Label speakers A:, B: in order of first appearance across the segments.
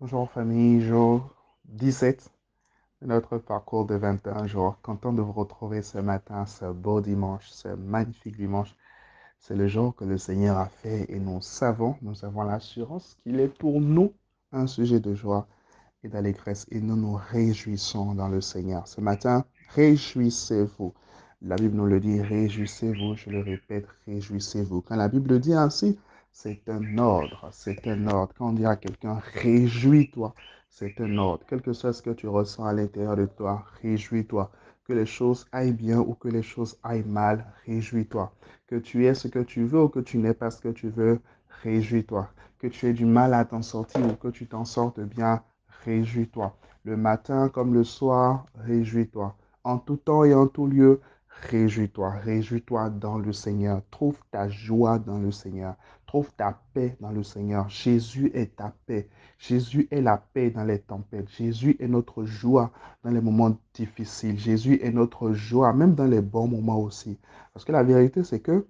A: Bonjour famille, jour 17 de notre parcours de 21 jours. Content de vous retrouver ce matin, ce beau dimanche, ce magnifique dimanche. C'est le jour que le Seigneur a fait et nous savons, nous avons l'assurance qu'il est pour nous un sujet de joie et d'allégresse et nous nous réjouissons dans le Seigneur. Ce matin, réjouissez-vous. La Bible nous le dit, réjouissez-vous, je le répète, réjouissez-vous. Quand la Bible dit ainsi, c'est un ordre, c'est un ordre. Quand on dit à quelqu'un, réjouis-toi, c'est un ordre. Quel que soit ce que tu ressens à l'intérieur de toi, réjouis-toi. Que les choses aillent bien ou que les choses aillent mal, réjouis-toi. Que tu aies ce que tu veux ou que tu n'aies pas ce que tu veux, réjouis-toi. Que tu aies du mal à t'en sortir ou que tu t'en sortes bien, réjouis-toi. Le matin comme le soir, réjouis-toi. En tout temps et en tout lieu, Réjouis-toi, réjouis-toi dans le Seigneur. Trouve ta joie dans le Seigneur. Trouve ta paix dans le Seigneur. Jésus est ta paix. Jésus est la paix dans les tempêtes. Jésus est notre joie dans les moments difficiles. Jésus est notre joie, même dans les bons moments aussi. Parce que la vérité, c'est que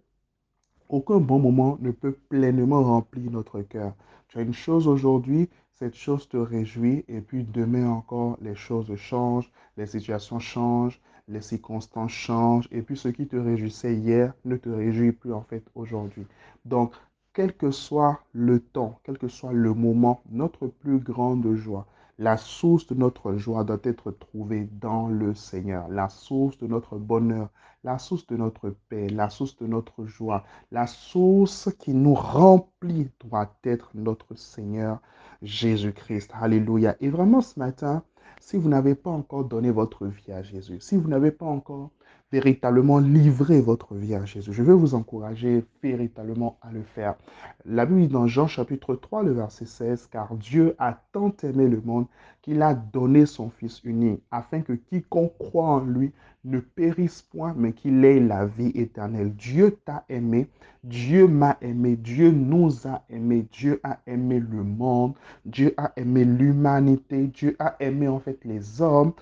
A: aucun bon moment ne peut pleinement remplir notre cœur. Tu as une chose aujourd'hui, cette chose te réjouit, et puis demain encore, les choses changent, les situations changent, les circonstances changent et puis ce qui te réjouissait hier ne te réjouit plus en fait aujourd'hui. Donc, quel que soit le temps, quel que soit le moment, notre plus grande joie, la source de notre joie doit être trouvée dans le Seigneur. La source de notre bonheur, la source de notre paix, la source de notre joie, la source qui nous remplit doit être notre Seigneur Jésus-Christ. Alléluia. Et vraiment ce matin, si vous n'avez pas encore donné votre vie à Jésus, si vous n'avez pas encore véritablement livré votre vie à Jésus, je veux vous encourager véritablement à le faire. La Bible dit dans Jean chapitre 3, le verset 16, car Dieu a tant aimé le monde qu'il a donné son Fils unique, afin que quiconque croit en lui ne périsse point, mais qu'il ait la vie éternelle. Dieu t'a aimé, Dieu m'a aimé, Dieu nous a aimé, Dieu a aimé le monde, Dieu a aimé l'humanité, Dieu a aimé en fait les hommes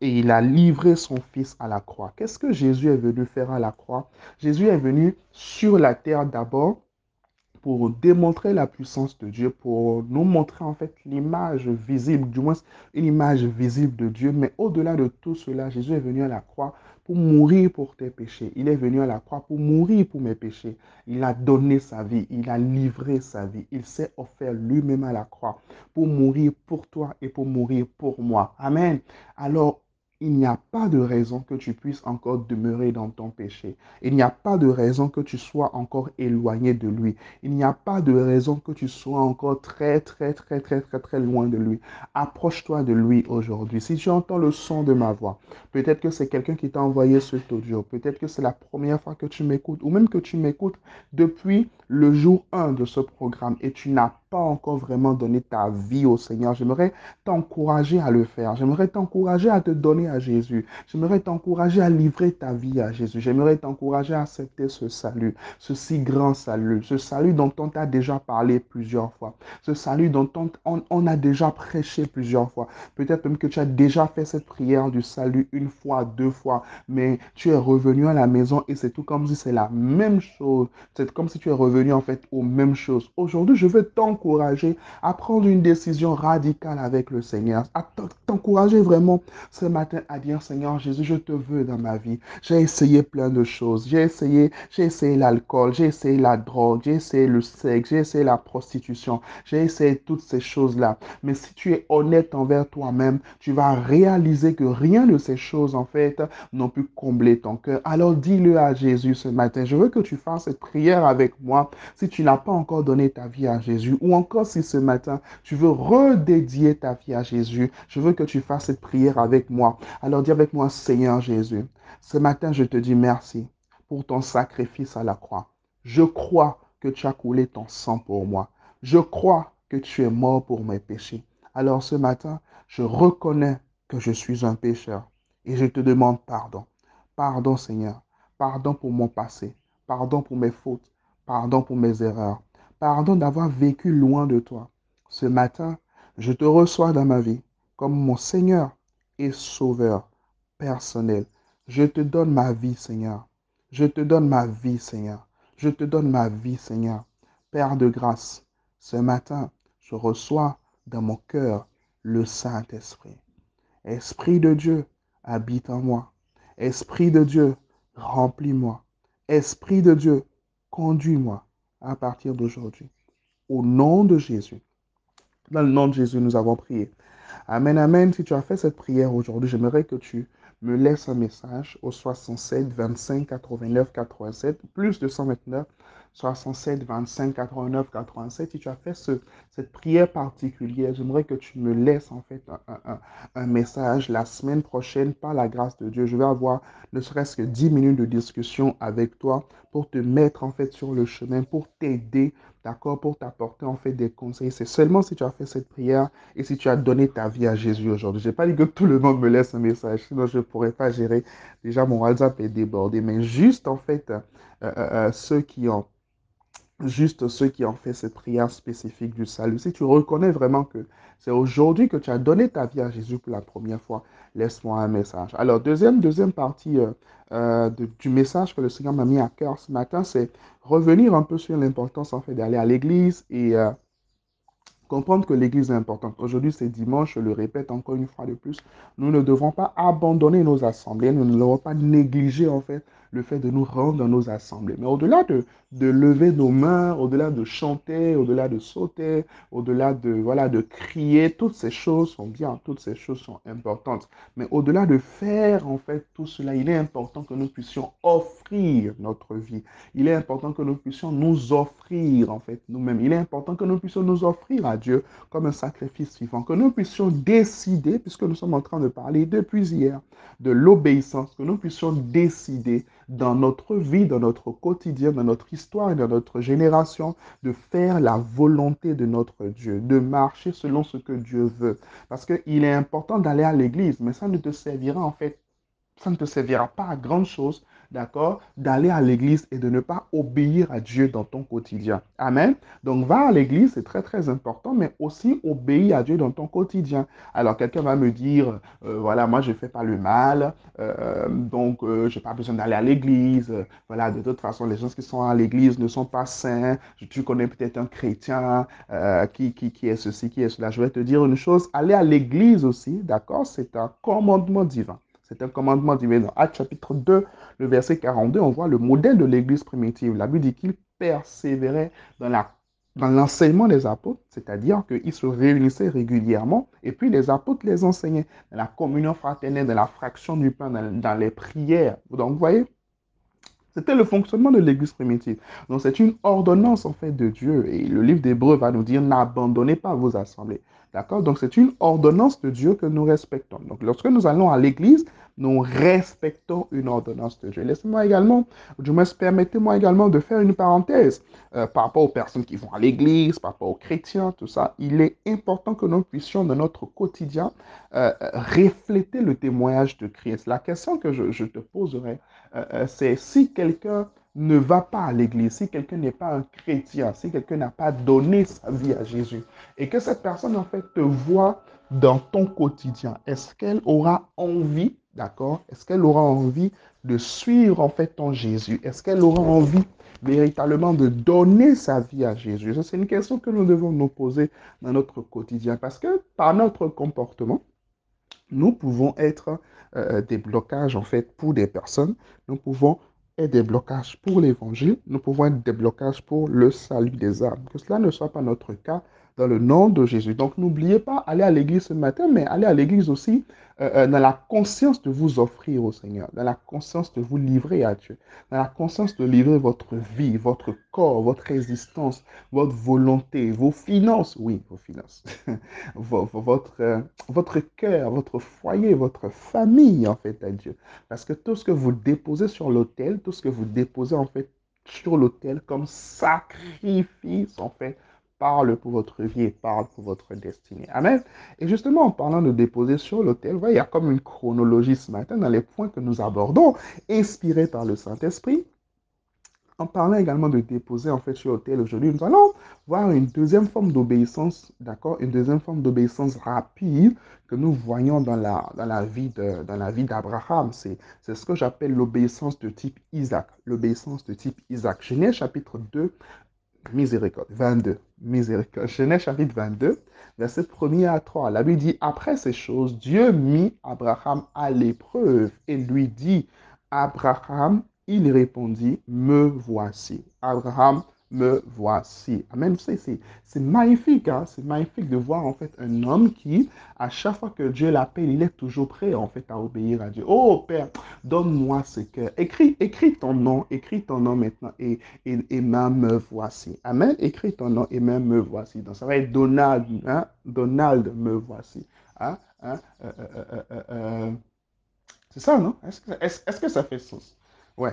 A: et il a livré son Fils à la croix. Qu'est-ce que Jésus est venu faire à la croix? Jésus est venu sur la terre d'abord pour démontrer la puissance de Dieu, pour nous montrer en fait l'image visible, du moins une image visible de Dieu. Mais au-delà de tout cela, Jésus est venu à la croix pour mourir pour tes péchés. Il est venu à la croix pour mourir pour mes péchés. Il a donné sa vie, il a livré sa vie. Il s'est offert lui-même à la croix pour mourir pour toi et pour mourir pour moi. Amen. Alors, il n'y a pas de raison que tu puisses encore demeurer dans ton péché. Il n'y a pas de raison que tu sois encore éloigné de lui. Il n'y a pas de raison que tu sois encore très, très, très, très, très, très loin de lui. Approche-toi de lui aujourd'hui. Si tu entends le son de ma voix, peut-être que c'est quelqu'un qui t'a envoyé cet audio. Peut-être que c'est la première fois que tu m'écoutes ou même que tu m'écoutes depuis le jour 1 de ce programme et tu n'as encore vraiment donné ta vie au Seigneur, j'aimerais t'encourager à le faire. J'aimerais t'encourager à te donner à Jésus. J'aimerais t'encourager à livrer ta vie à Jésus. J'aimerais t'encourager à accepter ce salut, ce si grand salut, ce salut dont on t'a déjà parlé plusieurs fois, ce salut dont on, on a déjà prêché plusieurs fois. Peut-être même que tu as déjà fait cette prière du salut une fois, deux fois, mais tu es revenu à la maison et c'est tout comme si c'est la même chose. C'est comme si tu es revenu en fait aux mêmes choses. Aujourd'hui, je veux t'encourager à prendre une décision radicale avec le Seigneur, à t'encourager vraiment ce matin à dire Seigneur Jésus, je te veux dans ma vie. J'ai essayé plein de choses. J'ai essayé, j'ai essayé l'alcool, j'ai essayé la drogue, j'ai essayé le sexe, j'ai essayé la prostitution, j'ai essayé toutes ces choses-là. Mais si tu es honnête envers toi-même, tu vas réaliser que rien de ces choses, en fait, n'ont pu combler ton cœur. Alors dis-le à Jésus ce matin. Je veux que tu fasses cette prière avec moi. Si tu n'as pas encore donné ta vie à Jésus, ou encore si ce matin, tu veux redédier ta vie à Jésus, je veux que tu fasses cette prière avec moi. Alors dis avec moi, Seigneur Jésus, ce matin, je te dis merci pour ton sacrifice à la croix. Je crois que tu as coulé ton sang pour moi. Je crois que tu es mort pour mes péchés. Alors ce matin, je reconnais que je suis un pécheur et je te demande pardon. Pardon Seigneur. Pardon pour mon passé. Pardon pour mes fautes. Pardon pour mes erreurs. Pardon d'avoir vécu loin de toi. Ce matin, je te reçois dans ma vie comme mon Seigneur et Sauveur personnel. Je te donne ma vie, Seigneur. Je te donne ma vie, Seigneur. Je te donne ma vie, Seigneur. Père de grâce, ce matin, je reçois dans mon cœur le Saint-Esprit. Esprit de Dieu, habite en moi. Esprit de Dieu, remplis-moi. Esprit de Dieu, conduis-moi à partir d'aujourd'hui. Au nom de Jésus. Dans le nom de Jésus, nous avons prié. Amen, amen. Si tu as fait cette prière aujourd'hui, j'aimerais que tu me laisses un message au 67 25 89 87 plus 229 67 25 89 87. Si tu as fait ce, cette prière particulière, j'aimerais que tu me laisses en fait un, un, message la semaine prochaine par la grâce de Dieu. Je vais avoir ne serait-ce que 10 minutes de discussion avec toi pour te mettre en fait sur le chemin, pour t'aider, d'accord, pour t'apporter en fait des conseils. C'est seulement si tu as fait cette prière et si tu as donné ta vie à Jésus aujourd'hui. Je n'ai pas dit que tout le monde me laisse un message, sinon je ne pourrais pas gérer. Déjà, mon WhatsApp est débordé, mais juste en fait, euh, euh, euh, ceux qui ont juste ceux qui ont fait cette prière spécifique du salut. Si tu reconnais vraiment que c'est aujourd'hui que tu as donné ta vie à Jésus pour la première fois, laisse-moi un message. Alors, deuxième, deuxième partie euh, euh, du message que le Seigneur m'a mis à cœur ce matin, c'est revenir un peu sur l'importance en fait d'aller à l'église et euh, comprendre que l'église est importante. Aujourd'hui, c'est dimanche, je le répète encore une fois de plus, nous ne devons pas abandonner nos assemblées, nous ne devons pas négliger en fait le fait de nous rendre dans nos assemblées. Mais au-delà de, lever nos mains, au-delà de chanter, au-delà de sauter, au-delà de, voilà, de crier, toutes ces choses sont bien, toutes ces choses sont importantes. Mais au-delà de faire, en fait, tout cela, il est important que nous puissions offrir notre vie. Il est important que nous puissions nous offrir, en fait, nous-mêmes. Il est important que nous puissions nous offrir à Dieu comme un sacrifice vivant, que nous puissions décider, puisque nous sommes en train de parler depuis hier de l'obéissance, que nous puissions décider dans notre vie, dans notre quotidien, dans notre histoire et dans notre génération, de faire la volonté de notre Dieu, de marcher selon ce que Dieu veut. Parce qu'il est important d'aller à l'église, mais ça ne te servira en fait, ça ne te servira pas à grand chose d'accord, d'aller à l'église et de ne pas obéir à Dieu dans ton quotidien. Amen? Donc, va à l'église, c'est très, très important, mais aussi obéir à Dieu dans ton quotidien. Alors, quelqu'un va me dire, euh, voilà, moi, je ne fais pas le mal, euh, donc, euh, je n'ai pas besoin d'aller à l'église. voilà, de toute façon, les gens qui sont à l'église ne sont pas saints. Tu connais peut-être un chrétien qui, qui, qui est ceci, qui est cela. Je vais te dire une chose, aller à l'église aussi, d'accord, c'est un commandement divin. C'est un commandement divin. Dans Actes chapitre 2, le verset 42, on voit le modèle de l'Église primitive. La Bible dit qu'il persévérait dans l'enseignement des apôtres, c'est-à-dire qu'ils se réunissaient régulièrement et puis les apôtres les enseignaient dans la communion fraternelle, dans la fraction du pain, dans, dans les prières. Donc, vous voyez, c'était le fonctionnement de l'Église primitive. Donc, c'est une ordonnance en fait de Dieu. Et le livre d'Hébreu va nous dire n'abandonnez pas vos assemblées. D'accord? Donc, c'est une ordonnance de Dieu que nous respectons. Donc, lorsque nous allons à l'église, nous respectons une ordonnance de Dieu. Laissez-moi également, du moins, permettez-moi également de faire une parenthèse euh, par rapport aux personnes qui vont à l'église, par rapport aux chrétiens, tout ça. Il est important que nous puissions, dans notre quotidien, euh, refléter le témoignage de Christ. La question que je, te poserai, euh, c'est si quelqu'un ne va pas à l'église, si quelqu'un n'est pas un chrétien, si quelqu'un n'a pas donné sa vie à Jésus, et que cette personne, en fait, te voit dans ton quotidien, est-ce qu'elle aura envie, d'accord? Est-ce qu'elle aura envie de suivre, en fait, ton Jésus? Est-ce qu'elle aura envie véritablement de donner sa vie à Jésus? C'est une question que nous devons nous poser dans notre quotidien, parce que par notre comportement, nous pouvons être euh, des blocages, en fait, pour des personnes. Nous pouvons est des blocages pour l'évangile, nous pouvons être des blocages pour le salut des âmes. Que cela ne soit pas notre cas dans le nom de Jésus. Donc n'oubliez pas, aller à l'église ce matin, mais aller à l'église aussi euh, euh, dans la conscience de vous offrir au Seigneur, dans la conscience de vous livrer à Dieu, dans la conscience de livrer votre vie, votre corps, votre résistance, votre volonté, vos finances, oui, vos finances, votre, euh, votre cœur, votre foyer, votre famille, en fait, à Dieu. Parce que tout ce que vous déposez sur l'autel, tout ce que vous déposez, en fait, sur l'autel comme sacrifice, en fait, parle pour votre vie et parle pour votre destinée. Amen. Et justement, en parlant de déposer sur l'autel, il y a comme une chronologie ce matin dans les points que nous abordons, inspirés par le Saint-Esprit. En parlant également de déposer en fait sur l'autel aujourd'hui, nous allons voir une deuxième forme d'obéissance, d'accord, une deuxième forme d'obéissance rapide que nous voyons dans la, dans la vie d'Abraham. C'est ce que j'appelle l'obéissance de type Isaac, l'obéissance de type Isaac. Genèse chapitre 2, miséricorde. 22, miséricorde. Genèse chapitre 22, verset 1 à 3. La Bible dit, après ces choses, Dieu mit Abraham à l'épreuve et lui dit, Abraham, il répondit, me voici. Abraham me voici. Amen. C'est magnifique, hein? c'est magnifique de voir en fait un homme qui, à chaque fois que Dieu l'appelle, il est toujours prêt en fait à obéir à Dieu. Oh Père, donne-moi ce cœur. Écris, écris ton nom, écris ton nom maintenant et, et, et même me voici. Amen. Écris ton nom et même me voici. Donc ça va être Donald, hein? Donald, me voici. Hein? hein? Euh, euh, euh, c'est ça, non? Est-ce que, est que ça fait sens? Ouais,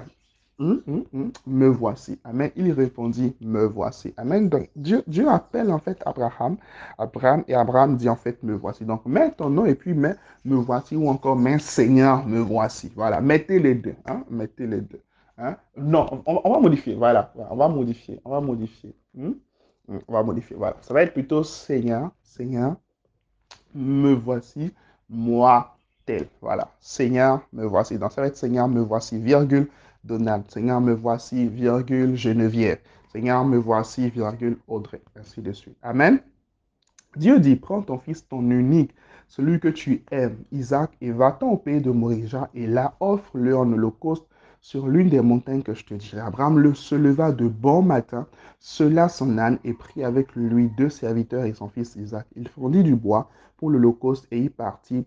A: Hum, hum, hum. Me voici. Amen. Il répondit, me voici. Amen. Donc, Dieu, appelle en fait Abraham. Abraham et Abraham dit en fait, me voici. Donc, mets ton nom et puis mets, me voici ou encore, mets Seigneur, me voici. Voilà. Mettez les deux. Hein? Mettez les deux. Hein? Non, on, va modifier. Voilà. On va modifier. On va modifier. On va modifier. Voilà. Ça va être plutôt Seigneur, Seigneur, me voici, moi tel. Voilà. Seigneur, me voici. Donc, ça va être Seigneur, me voici, virgule. Donald. Seigneur, me voici, virgule, Geneviève. Seigneur, me voici, virgule, Audrey. Ainsi de suite. Amen. Dieu dit, prends ton fils, ton unique, celui que tu aimes, Isaac, et va-t'en au pays de Morija, et là, offre-le en holocauste sur l'une des montagnes que je te dirai. Abraham le, se leva de bon matin, cela son âne, et prit avec lui deux serviteurs et son fils Isaac. Il fondit du bois pour l'holocauste, et y partit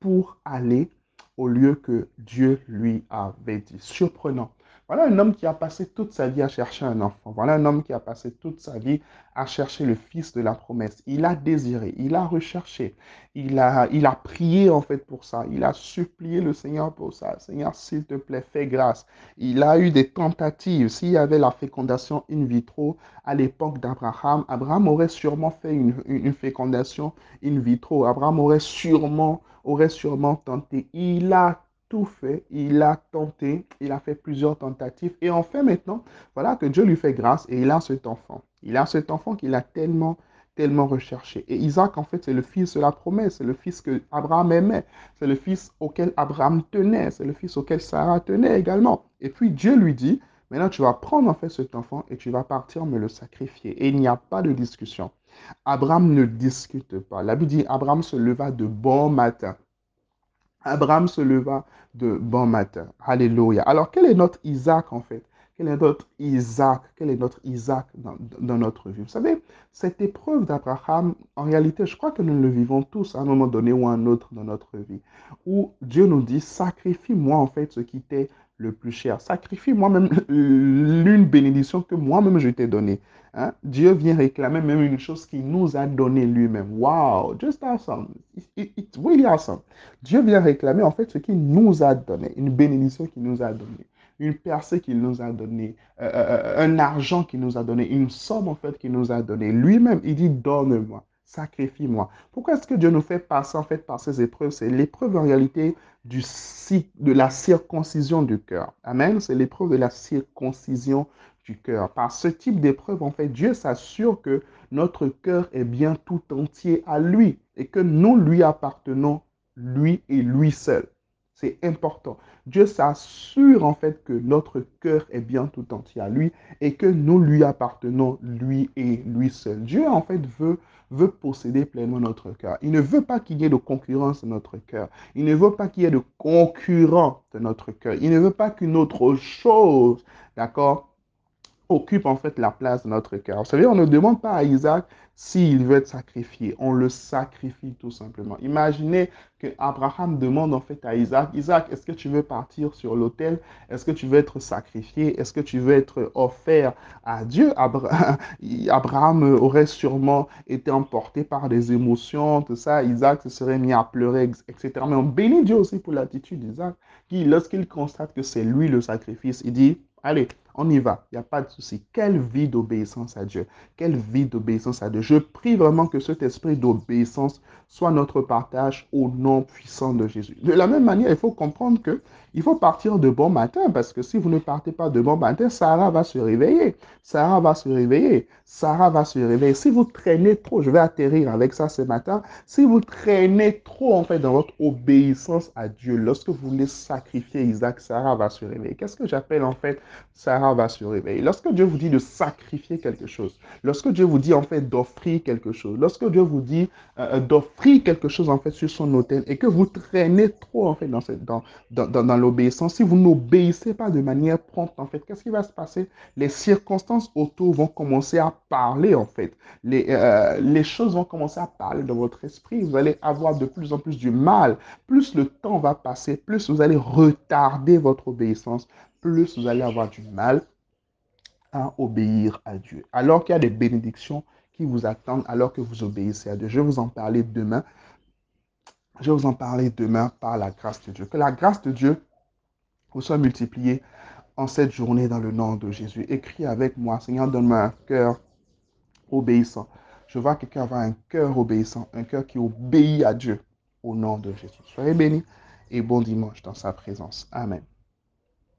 A: pour aller au lieu que Dieu lui avait dit. Surprenant. Voilà un homme qui a passé toute sa vie à chercher un enfant. Voilà un homme qui a passé toute sa vie à chercher le fils de la promesse. Il a désiré, il a recherché, il a, il a prié en fait pour ça. Il a supplié le Seigneur pour ça. Seigneur, s'il te plaît, fais grâce. Il a eu des tentatives. S'il y avait la fécondation in vitro à l'époque d'Abraham, Abraham aurait sûrement fait une, une fécondation in vitro. Abraham aurait sûrement aurait sûrement tenté. Il a tout fait, il a tenté, il a fait plusieurs tentatives. Et enfin maintenant, voilà que Dieu lui fait grâce et il a cet enfant. Il a cet enfant qu'il a tellement, tellement recherché. Et Isaac, en fait, c'est le fils de la promesse, c'est le fils que Abraham aimait, c'est le fils auquel Abraham tenait, c'est le fils auquel Sarah tenait également. Et puis Dieu lui dit, maintenant tu vas prendre en fait cet enfant et tu vas partir me le sacrifier. Et il n'y a pas de discussion. Abraham ne discute pas. La Bible dit, Abraham se leva de bon matin. Abraham se leva de bon matin. Alléluia. Alors, quel est notre Isaac en fait? Quel est notre Isaac? Quel est notre Isaac dans, notre vie? Vous savez, cette épreuve d'Abraham, en réalité, je crois que nous le vivons tous à un moment donné ou à un autre dans notre vie, où Dieu nous dit, sacrifie-moi en fait ce qui t'est le plus cher. Sacrifie moi-même l'une bénédiction que moi-même je t'ai donnée. Hein? Dieu vient réclamer même une chose qu'il nous a donnée lui-même. Wow, just awesome. It's really awesome. Dieu vient réclamer en fait ce qu'il nous a donné, une bénédiction qu'il nous a donnée, une percée qu'il nous a donnée, euh, euh, euh, un argent qu'il nous a donné, une somme en fait qu'il nous a donnée. Lui-même, il dit donne-moi sacrifie-moi. Pourquoi est-ce que Dieu nous fait passer en fait par ces épreuves? C'est l'épreuve en réalité du, de la circoncision du cœur. Amen? C'est l'épreuve de la circoncision du cœur. Par ce type d'épreuve, en fait, Dieu s'assure que notre cœur est bien tout entier à lui et que nous lui appartenons, lui et lui seul. C'est important. Dieu s'assure en fait que notre cœur est bien tout entier à lui et que nous lui appartenons, lui et lui seul. Dieu en fait veut posséder pleinement notre cœur. Il ne veut pas qu'il y ait de concurrence dans notre cœur. Il ne veut pas qu'il y ait de concurrent de notre cœur. Il ne veut pas qu'une autre chose, d'accord, occupe en fait la place de notre cœur. Vous savez, on ne demande pas à Isaac s'il veut être sacrifié. On le sacrifie tout simplement. Imaginez que Abraham demande en fait à Isaac, Isaac, est-ce que tu veux partir sur l'autel? Est-ce que tu veux être sacrifié? Est-ce que tu veux être offert à Dieu Abraham aurait sûrement été emporté par des émotions, tout ça. Isaac se serait mis à pleurer, etc. Mais on bénit Dieu aussi pour l'attitude d'Isaac, qui, lorsqu'il constate que c'est lui le sacrifice, il dit, allez, on y va, il n'y a pas de souci. Quelle vie d'obéissance à Dieu. Quelle vie d'obéissance à Dieu. Je prie vraiment que cet esprit d'obéissance soit notre partage au nom puissant de Jésus. De la même manière, il faut comprendre que il faut partir de bon matin parce que si vous ne partez pas de bon matin, Sarah va se réveiller. Sarah va se réveiller. Sarah va se réveiller. Si vous traînez trop, je vais atterrir avec ça ce matin. Si vous traînez trop en fait dans votre obéissance à Dieu, lorsque vous voulez sacrifier Isaac, Sarah va se réveiller. Qu'est-ce que j'appelle en fait Sarah Va se réveiller. Lorsque Dieu vous dit de sacrifier quelque chose, lorsque Dieu vous dit en fait d'offrir quelque chose, lorsque Dieu vous dit euh, d'offrir quelque chose en fait sur son autel et que vous traînez trop en fait dans l'obéissance, si vous n'obéissez pas de manière prompte en fait, qu'est-ce qui va se passer? Les circonstances autour vont commencer à parler en fait. Les, euh, les choses vont commencer à parler dans votre esprit. Vous allez avoir de plus en plus du mal. Plus le temps va passer, plus vous allez retarder votre obéissance, plus vous allez avoir du mal à obéir à Dieu. Alors qu'il y a des bénédictions qui vous attendent alors que vous obéissez à Dieu. Je vais vous en parler demain. Je vais vous en parler demain par la grâce de Dieu. Que la grâce de Dieu vous soit multipliée en cette journée dans le nom de Jésus. Écris avec moi, Seigneur, donne-moi un cœur obéissant. Je vois quelqu'un avoir un cœur obéissant, un cœur qui obéit à Dieu au nom de Jésus. Soyez bénis et bon dimanche dans sa présence. Amen.